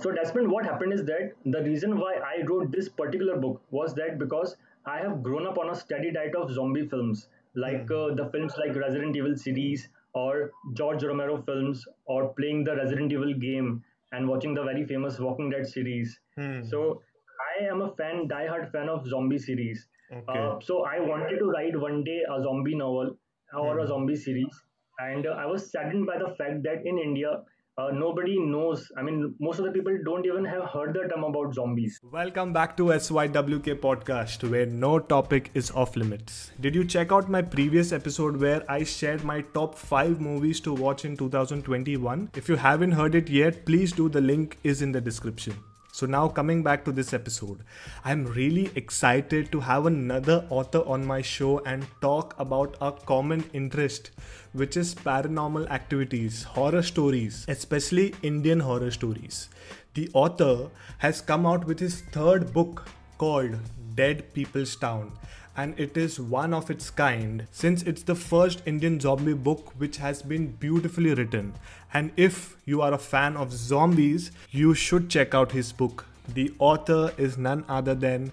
So Desmond, what happened is that the reason why I wrote this particular book was that because I have grown up on a steady diet of zombie films, like Hmm. uh, the films like Resident Evil series or George Romero films, or playing the Resident Evil game and watching the very famous Walking Dead series. Hmm. So I am a fan, die-hard fan of zombie series. Okay. Uh, so I wanted to write one day a zombie novel or a Hmm. zombie series, and uh, I was saddened by the fact that in India, uh, nobody knows. I mean, most of the people don't even have heard the term about zombies. Welcome back to SYWK podcast where no topic is off limits. Did you check out my previous episode where I shared my top 5 movies to watch in 2021? If you haven't heard it yet, please do the link is in the description. So now coming back to this episode, I'm really excited to have another author on my show and talk about a common interest which is paranormal activities, horror stories, especially Indian horror stories. The author has come out with his third book called Dead People's Town and it is one of its kind since it's the first Indian zombie book which has been beautifully written. And if you are a fan of zombies, you should check out his book. The author is none other than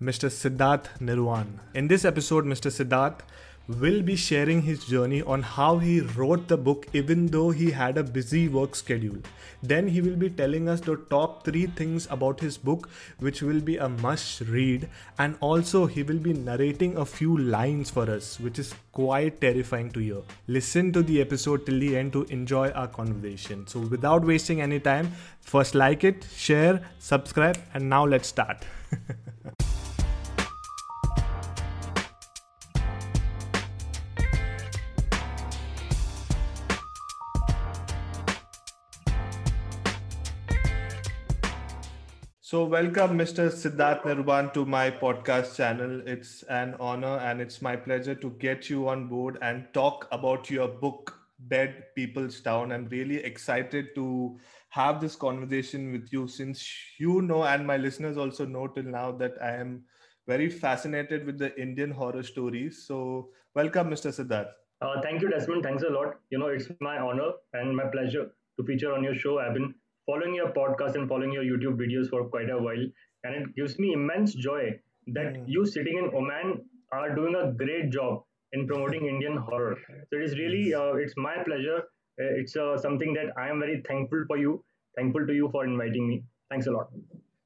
Mr. Siddharth Nirwan. In this episode, Mr. Siddharth will be sharing his journey on how he wrote the book even though he had a busy work schedule. Then he will be telling us the top 3 things about his book which will be a must read and also he will be narrating a few lines for us which is quite terrifying to hear. Listen to the episode till the end to enjoy our conversation. So without wasting any time, first like it, share, subscribe and now let's start. So, welcome, Mr. Siddharth Nirwan, to my podcast channel. It's an honor and it's my pleasure to get you on board and talk about your book, Dead People's Town. I'm really excited to have this conversation with you since you know, and my listeners also know till now, that I am very fascinated with the Indian horror stories. So, welcome, Mr. Siddharth. Uh, thank you, Desmond. Thanks a lot. You know, it's my honor and my pleasure to feature on your show. I've been following your podcast and following your YouTube videos for quite a while, and it gives me immense joy that Mm. you sitting in Oman are doing a great job in promoting Indian horror. So it is really, uh, it's my pleasure. Uh, it's uh, something that I am very thankful for you, thankful to you for inviting me. Thanks a lot.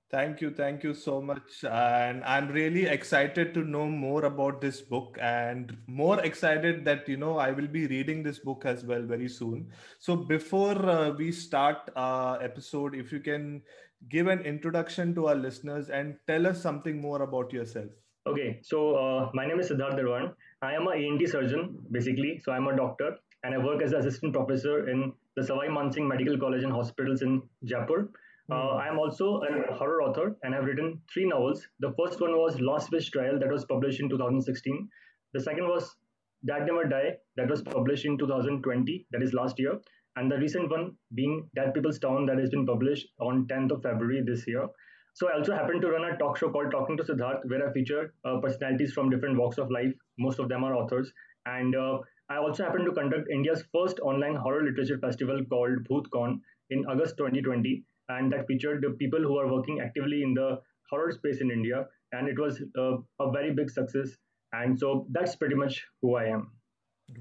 Thank you, thank you so much. And I'm really excited to know more about this book and more excited that, you know, I will be reading this book as well very soon. So before uh, we start our episode, if you can give an introduction to our listeners and tell us something more about yourself. Okay, so uh, my name is Siddharth Nirwan. I am a ENT surgeon, basically. So I'm a doctor and I work as an assistant professor in the Sawai Man Singh Medical College and Hospitals in Jaipur. Uh, I am also a horror author and have written three novels. The first one was Lost Wish Trial, that was published in 2016. The second was That Never Die, that was published in 2020, that is last year. And the recent one being Dead People's Town, that has been published on 10th of February this year. So I also happen to run a talk show called Talking to Siddharth, where I feature uh, personalities from different walks of life. Most of them are authors. And uh, I also happen to conduct India's first online horror literature festival called BhootCon in August 2020 and that featured the people who are working actively in the horror space in India, and it was uh, a very big success. And so that's pretty much who I am.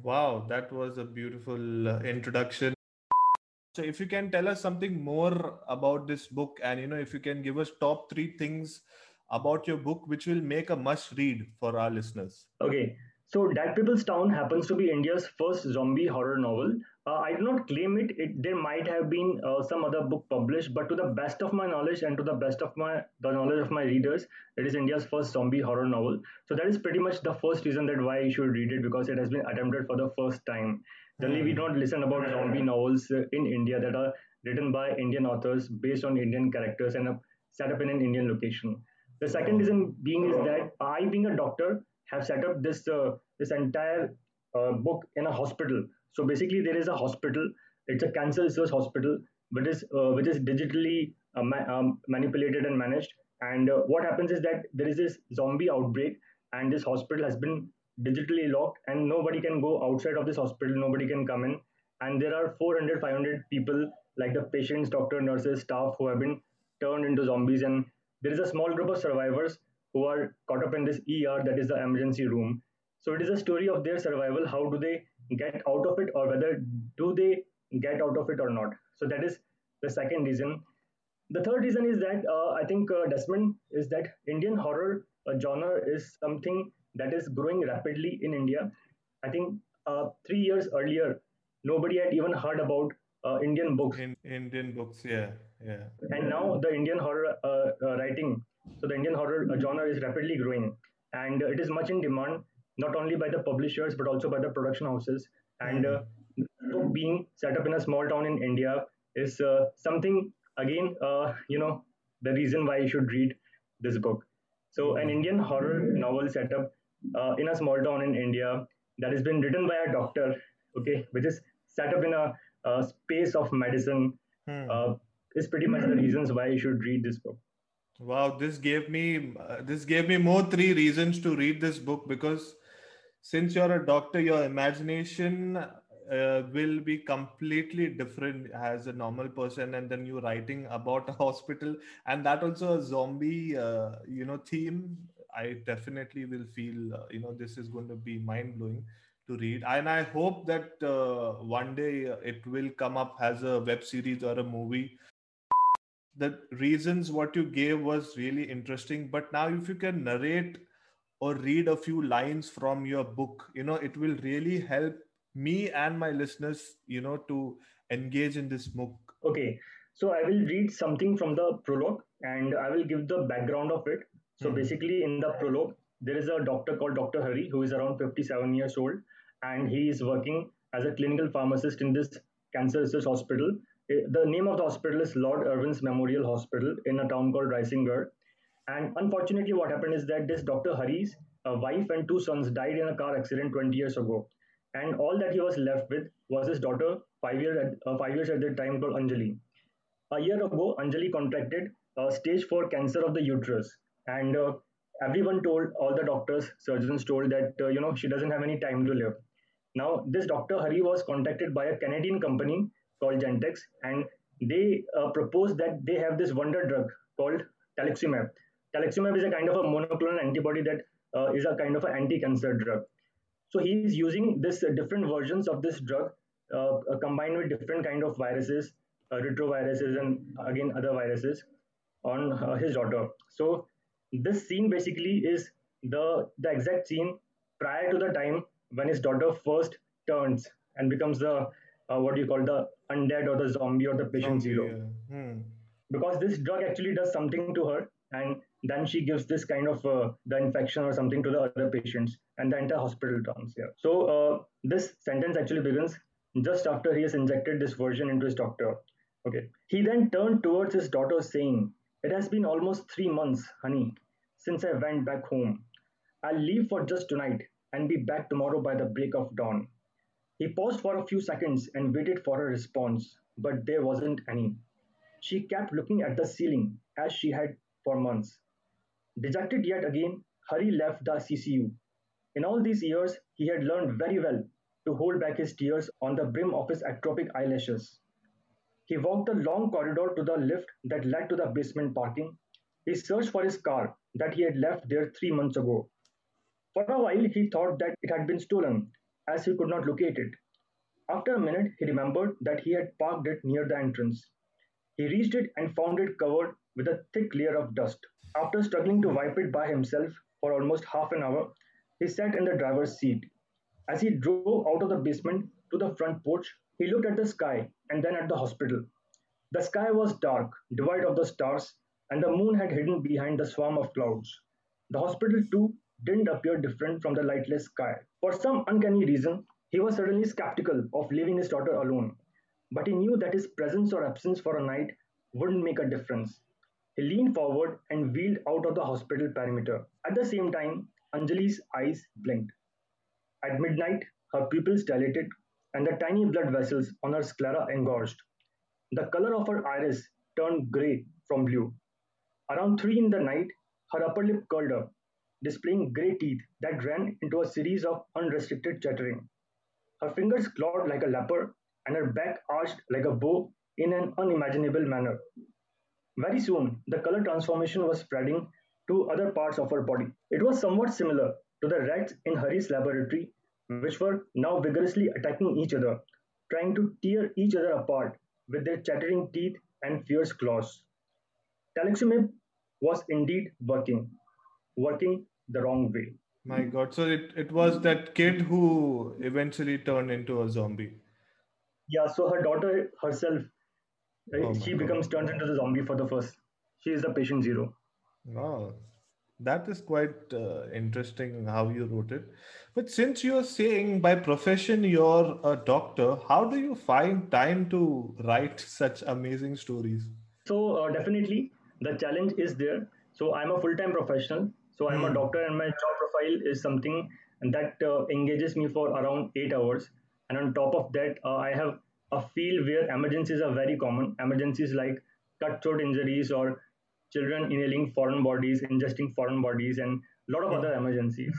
Wow, that was a beautiful uh, introduction. So if you can tell us something more about this book and you know if you can give us top 3 things about your book which will make a must read for our listeners. Okay, so Dead People's Town happens to be India's first zombie horror novel. Uh, I do not claim it. it there might have been uh, some other book published, but to the best of my knowledge and to the best of my the knowledge of my readers, it is India's first zombie horror novel. So that is pretty much the first reason that why you should read it because it has been attempted for the first time. Generally, we don't listen about zombie novels in India that are written by Indian authors based on Indian characters and set up in an Indian location. The second reason being is that I, being a doctor, have set up this uh, this entire uh, book in a hospital. So basically, there is a hospital. It's a cancer research hospital, which is uh, which is digitally ma- um, manipulated and managed. And what happens is that there is this zombie outbreak, and this hospital has been digitally locked, and nobody can go outside of this hospital. Nobody can come in, and there are 400, 500 people like the patients, doctor, nurses, staff who have been turned into zombies, and there is a small group of survivors who are caught up in this ER, that is the emergency room. So it is a story of their survival. How do they get out of it, or whether do they get out of it or not? So that is the second reason. The third reason is that uh, I think uh, Desmond is that Indian horror uh, genre is something that is growing rapidly in India. I think uh, three years earlier, nobody had even heard about uh, Indian books. In Indian books, yeah, yeah. And now the Indian horror uh, uh, writing, so the Indian horror uh, genre is rapidly growing, and it is much in demand not only by the publishers but also by the production houses. And uh, book being set up in a small town in India is uh, something again, uh, you know, the reason why you should read this book. So an Indian horror novel set up uh, in a small town in India that has been written by a doctor, okay, which is set up in a, a space of medicine, Hmm. uh, is pretty much the reasons why you should read this book. Wow, this gave me uh, this gave me more three reasons to read this book because since you're a doctor, your imagination uh, will be completely different as a normal person, and then you writing about a hospital and that also a zombie, uh, you know, theme. I definitely will feel, uh, you know, this is going to be mind blowing to read, and I hope that uh, one day uh, it will come up as a web series or a movie the reasons what you gave was really interesting but now if you can narrate or read a few lines from your book you know it will really help me and my listeners you know to engage in this book Okay, so I will read something from the prologue and I will give the background of it. So Mhm. basically, in the prologue, there is a doctor called Dr. Hari who is around 57 years old and he is working as a clinical pharmacist in this cancer research hospital. Eh, The name of the hospital is Lord Irwin's Memorial Hospital in a town called Risinghar. And unfortunately, what happened is that this Dr. Hari's uh, wife and two sons died in a car accident 20 years ago. And all that he was left with was his daughter, five, year at, uh, five years at the time, called Anjali. A year ago, Anjali contracted uh, stage 4 cancer of the uterus. And uh, everyone told, all the doctors, surgeons told that, uh, you know, she doesn't have any time to live. Now, this Dr. Hari was contacted by a Canadian company called Gentex, and they uh, proposed that they have this wonder drug called talixumab. Talixumab is a kind of a monoclonal antibody that uh, is a kind of an anti-cancer drug. So he is using this uh, different versions of this drug uh, uh, combined with different kind of viruses, uh, retroviruses, and again other viruses on his daughter. So this scene basically is the the exact scene prior to the time when his daughter first turns and becomes the uh, what do you call the undead or the zombie or the patient Zombie, zero. yeah. Hmm. because this drug actually does something to her and then she gives this kind of uh, the infection or something to the other patients and the entire hospital turns here so uh, this sentence actually begins just after he has injected this version into his doctor. Okay. He then turned towards his daughter saying it has been almost three months honey since i went back home. I'll leave for just tonight and be back tomorrow by the break of dawn he paused for a few seconds and waited for a response but there wasn't any she kept looking at the ceiling as she had for months. Dejected yet again, Hari left the CCU. In all these years, he had learned very well to hold back his tears on the brim of his ectopic eyelashes. He walked the long corridor to the lift that led to the basement parking. He searched for his car that he had left there three months ago. For a while, he thought that it had been stolen, as he could not locate it. After a minute, he remembered that he had parked it near the entrance. He reached it and found it covered with a thick layer of dust. After struggling to wipe it by himself for almost half an hour, he sat in the driver's seat. As he drove out of the basement to the front porch, he looked at the sky and then at the hospital. The sky was dark, devoid of the stars, and the moon had hidden behind the swarm of clouds. The hospital, too, didn't appear different from the lightless sky. For some uncanny reason, he was suddenly skeptical of leaving his daughter alone but he knew that his presence or absence for a night wouldn't make a difference. He leaned forward and wheeled out of the hospital perimeter. At the same time, Anjali's eyes blinked. At midnight, her pupils dilated and the tiny blood vessels on her sclera engorged. The color of her iris turned grey from blue. Around three in the night, her upper lip curled up, displaying grey teeth that ran into a series of unrestricted chattering. Her fingers clawed like a leper and her back arched like a bow in an unimaginable manner. Very soon, the color transformation was spreading to other parts of her body. It was somewhat similar to the rats in Hari's laboratory, which were now vigorously attacking each other, trying to tear each other apart with their chattering teeth and fierce claws. Talexumab was indeed working, working the wrong way. My God. So it, it was that kid who eventually turned into a zombie. Yeah, so her daughter herself, Oh she God. becomes turned into the zombie for the first. She is the patient zero. Wow. That is quite uh, interesting how you wrote it. But since you're saying by profession you're a doctor, how do you find time to write such amazing stories? So uh, definitely the challenge is there. So I'm a full-time professional. So I'm a Hmm. doctor, and my job profile is something that uh, engages me for around eight hours. And on top of that, uh, I have a field where emergencies are very common. Emergencies like cut throat injuries or children inhaling foreign bodies, ingesting foreign bodies, and a lot of other emergencies.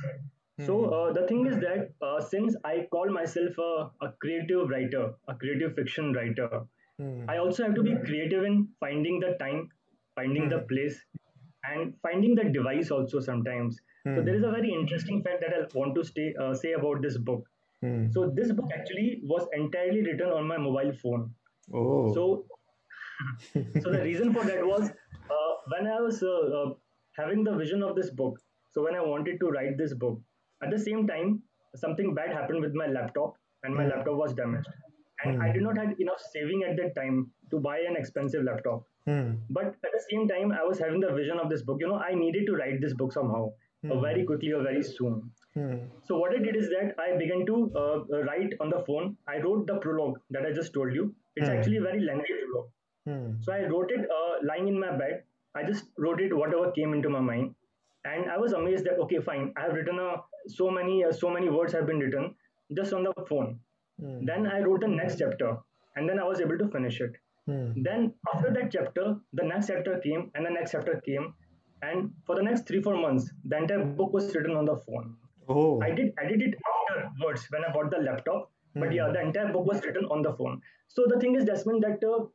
So Hmm. uh, the thing is that uh, since I call myself a, a creative writer, a creative fiction writer, Hmm. I also have to be creative in finding the time, finding the Hmm. place, and finding the device also sometimes. So Hmm. there is a very interesting fact that I want to stay, uh, say about this book. Hmm. So this book actually was entirely written on my mobile phone. Oh. So so the reason for that was uh, when I was uh, uh, having the vision of this book. So when I wanted to write this book, at the same time, something bad happened with my laptop, and my Hmm. laptop was damaged. And Hmm. I did not have enough saving at that time to buy an expensive laptop. Hmm. But at the same time, I was having the vision of this book. You know, I needed to write this book somehow, Hmm. very quickly or very soon. Hmm. So what I did is that I began to uh, write on the phone. I wrote the prologue that I just told you. It's Hmm. actually a very lengthy prologue. Hmm. So I wrote it uh, lying in my bed. I just wrote it whatever came into my mind, and I was amazed that okay, fine. I have written a so many uh, so many words have been written just on the phone. Hmm. Then I wrote the next chapter, and then I was able to finish it. Hmm. Then after that chapter, the next chapter came, and the next chapter came, and for the next three four months, the entire book was written on the phone. Oh. I did edit it afterwards when I bought the laptop. But yeah, the entire book was written on the phone. So the thing is, Desmond, that uh,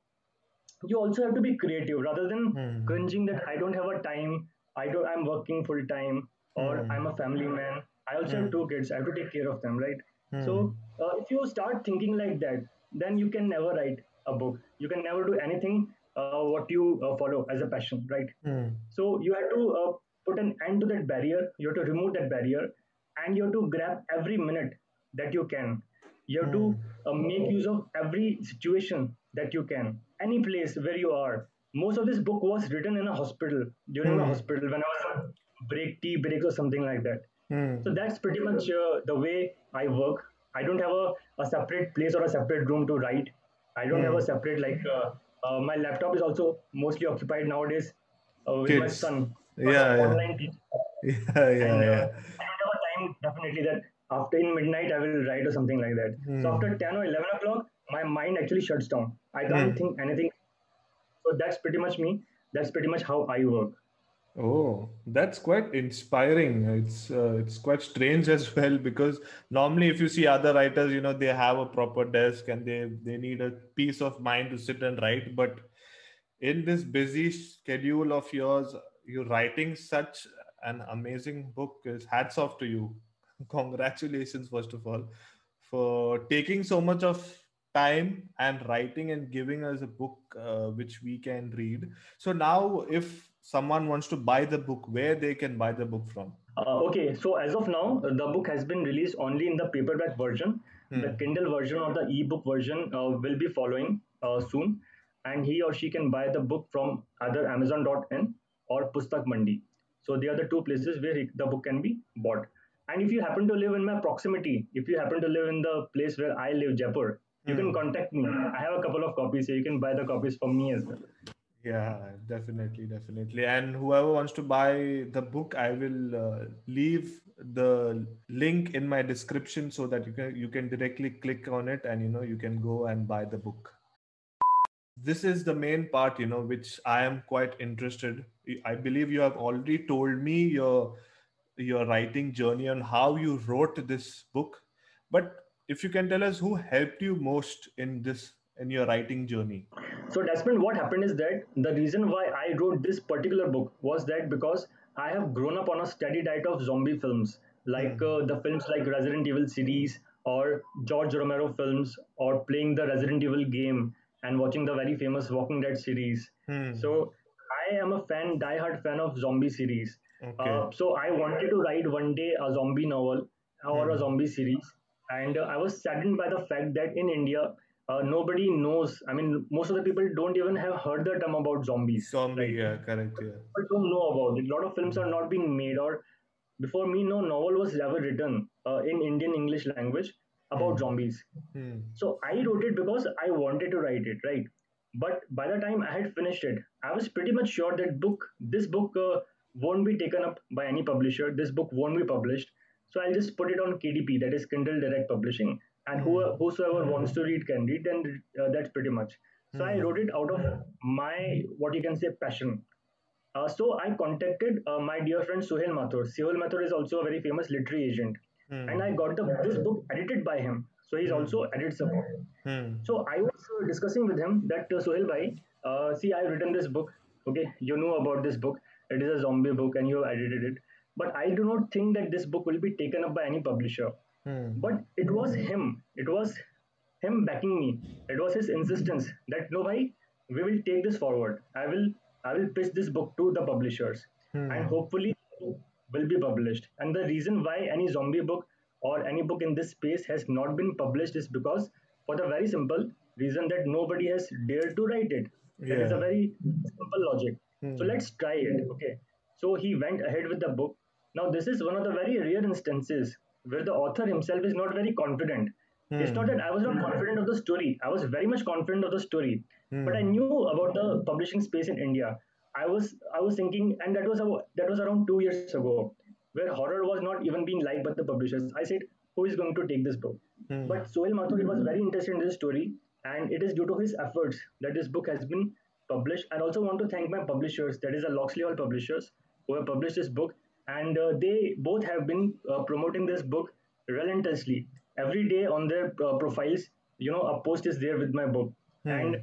you also have to be creative rather than Hmm. cringing that I don't have a time. I don't. I'm working full time, or Hmm. I'm a family man. I also have two kids. I have to take care of them, right? So Hmm. uh, if you start thinking like that, then you can never write a book. You can never do anything uh, what you uh, follow as a passion, right? Hmm. So you have to uh, put an end to that barrier. You have to remove that barrier, and you have to grab every minute that you can. You have to uh, make use of every situation that you can. Any place where you are. Most of this book was written in a hospital during my Hmm. hospital when I was on break, tea breaks or something like that. Hmm. So that's pretty much uh, the way I work. I don't have a, a separate place or a separate room to write. I don't have a separate like. Uh, uh, my laptop is also mostly occupied nowadays uh, with my son. Yeah, yeah. Online teaching. Yeah, yeah, And, uh, yeah. I don't have a time definitely that after in midnight I will write or something like that. Hmm. So after 10 or 11 o'clock, my mind actually shuts down. I can't Hmm. think anything. So that's pretty much me. That's pretty much how I work. Oh, that's quite inspiring. It's uh, it's quite strange as well because normally if you see other writers, you know, they have a proper desk and they they need a peace of mind to sit and write. But in this busy schedule of yours, you're writing such an amazing book. Is hats off to you. Congratulations, first of all, for taking so much of time and writing and giving us a book uh, which we can read. So now, if someone wants to buy the book, where they can buy the book from? Uh, okay, so as of now, the book has been released only in the paperback version. Hmm. The Kindle version or the ebook version uh, will be following uh, soon, and he or she can buy the book from either Amazon.in or Pustak Mandi. So they are the two places where the book can be bought. And if you happen to live in my proximity, if you happen to live in the place where I live, Jaipur, you can Hmm. contact me. I have a couple of copies, so you can buy the copies from me as well. Yeah, definitely, definitely. And whoever wants to buy the book, I will uh, leave the link in my description so that you can you can directly click on it and you know you can go and buy the book. This is the main part, you know, which I am quite interested. I believe you have already told me your your writing journey on how you wrote this book, but if you can tell us who helped you most in this in your writing journey? So, Desmond, what happened is that the reason why I wrote this particular book was that because I have grown up on a steady diet of zombie films, like mm. uh, the films like Resident Evil series or George Romero films, or playing the Resident Evil game and watching the very famous Walking Dead series. Mm. So, I am a fan, die-hard fan of zombie series. Okay. Uh, so I wanted to write one day a zombie novel or mm. a zombie series, and uh, I was saddened by the fact that in India uh, nobody knows. I mean, most of the people don't even have heard the term about zombies. Zombie, right? yeah, correct, yeah. But don't know about it. A lot of films are not being made, or before me, no novel was ever written uh, in Indian English language about mm. zombies. Mm. So I wrote it because I wanted to write it, right? But by the time I had finished it, I was pretty much sure that book, this book, uh, won't be taken up by any publisher. This book won't be published. So I'll just put it on KDP, that is Kindle Direct Publishing, and who, hmm. whosoever wants to read can read, and uh, that's pretty much. So I hmm. wrote it out of my what you can say passion. Uh, so I contacted uh, my dear friend Suhail Mathur. Suhail Mathur is also a very famous literary agent, mm. and I got the, this book edited by him. So he's mm. also edits the book. Mm. So I was uh, discussing with him that uh, Suhail bhai, uh, see I've written this book. Okay, you know about this book. It is a zombie book, and you have edited it. But I do not think that this book will be taken up by any publisher. Hmm. But it was him. It was him backing me. It was his insistence that no, bhai, we will take this forward. I will, I will pitch this book to the publishers, hmm. and hopefully it will be published. And the reason why any zombie book or any book in this space has not been published is because for the very simple reason that nobody has dared to write it. That yeah. is a very simple logic. Hmm. So let's try it. Okay. So he went ahead with the book. Now, this is one of the very rare instances where the author himself is not very confident. Hmm. It's not that I was not confident of the story. I was very much confident of the story, hmm. but I knew about the publishing space in India. I was I was thinking, and that was about, that was around two years ago, where horror was not even being liked by the publishers. I said, who is going to take this book? Hmm. But Suhail Mathur was very interested in this story, and it is due to his efforts that this book has been published. I also want to thank my publishers, that is the Loxley Hall publishers, who have published this book and uh, they both have been uh, promoting this book relentlessly. Every day on their uh, profiles you know a post is there with my book. Hmm. and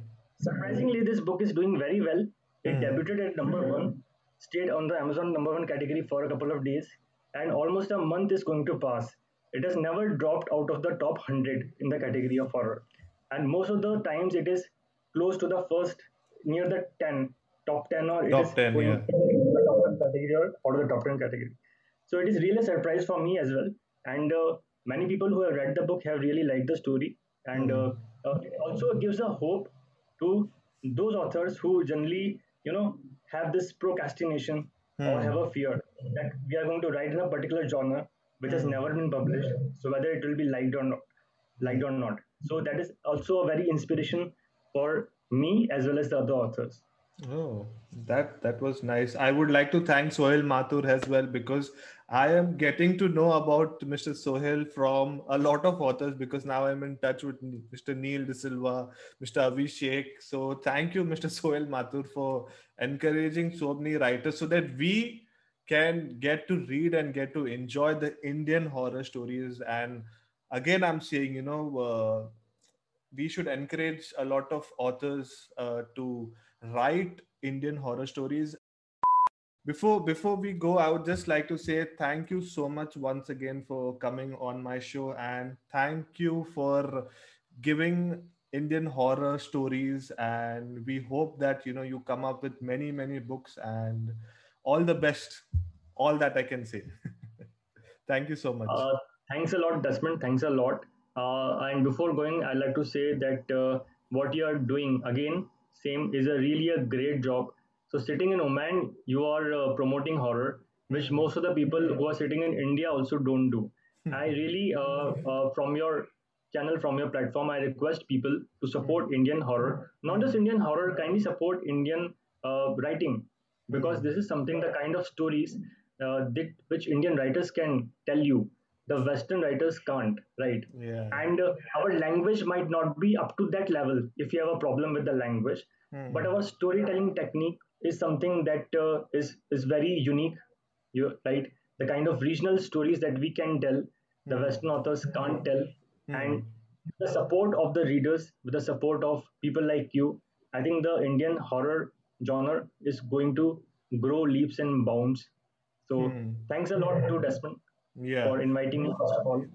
surprisingly this book is doing very well. It hmm. debuted at number one stayed on the amazon number one category for a couple of days and almost a month is going to pass. It has never dropped out of the top 100 in the category of horror. And most of the times it is close to the first near the 10 top 10 or top 10 yeah category or out of the top 10 category. So it is really a surprise for me as well. And uh, many people who have read the book have really liked the story. And uh, uh, it also gives a hope to those authors who generally, you know, have this procrastination or hmm. have a fear that we are going to write in a particular genre which has hmm. never been published. So whether it will be liked or not, liked or not. So that is also a very inspiration for me as well as the other authors. Oh, that that was nice. I would like to thank Suhail Mathur as well because I am getting to know about Mr. Suhail from a lot of authors because now I'm in touch with Mr. Neil D'Silva, Mr. Abhishek. So thank you, Mr. Suhail Mathur, for encouraging so many writers so that we can get to read and get to enjoy the Indian horror stories. And again, I'm saying, you know, uh, we should encourage a lot of authors uh, to write Indian horror stories. Before before we go, I would just like to say thank you so much once again for coming on my show and thank you for giving Indian horror stories and we hope that you know you come up with many many books and all the best all that I can say. thank you so much. Uh, thanks a lot Desmond thanks a lot uh, and before going I'd like to say that uh, what you are doing again same is a really a great job. So sitting in Oman, you are uh, promoting horror, which most of the people who are sitting in India also don't do. Hmm. I really, uh, uh, from your channel, from your platform, I request people to support Indian horror. Not just Indian horror, kindly support Indian uh, writing because this is something the kind of stories uh, that, which Indian writers can tell you the western writers can't right yeah. and uh, our language might not be up to that level if you have a problem with the language mm-hmm. but our storytelling technique is something that uh, is is very unique you right the kind of regional stories that we can tell the mm-hmm. western authors can't tell mm-hmm. and the support of the readers, with the support of people like you, I think the Indian horror genre is going to grow leaps and bounds. So Hmm. thanks a lot to Desmond Yeah. for inviting me first of all.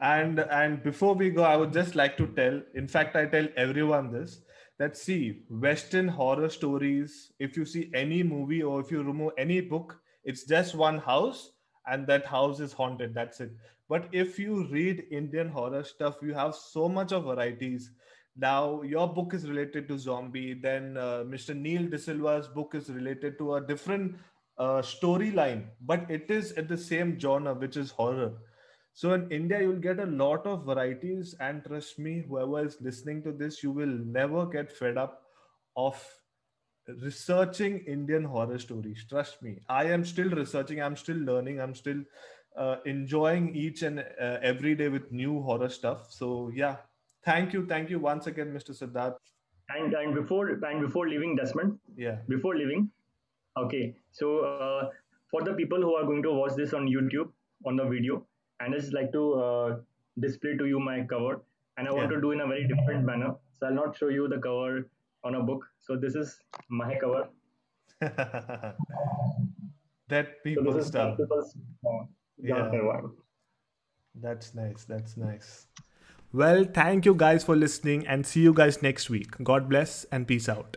and and before we go i would just like to tell in fact i tell everyone this that see western horror stories if you see any movie or if you remove any book it's just one house and that house is haunted that's it but if you read indian horror stuff you have so much of varieties now your book is related to zombie then uh, mr neil d'silva's book is related to a different uh, storyline but it is at the same genre which is horror so in India, you'll get a lot of varieties, and trust me, whoever is listening to this, you will never get fed up of researching Indian horror stories. Trust me, I am still researching, I'm still learning, I'm still uh, enjoying each and uh, every day with new horror stuff. So yeah, thank you, thank you once again, Mr. Siddharth. And and before and before leaving Desmond, Yeah, before leaving, okay. So uh, for the people who are going to watch this on YouTube on the video, and I just like to uh, display to you my cover, and I want Yeah. to do in a very different manner. So I'll not show you the cover on a book. So this is my cover. that people is stuff. people's uh, Yeah. That's nice. That's nice. Well, thank you guys for listening and see you guys next week. God bless and peace out.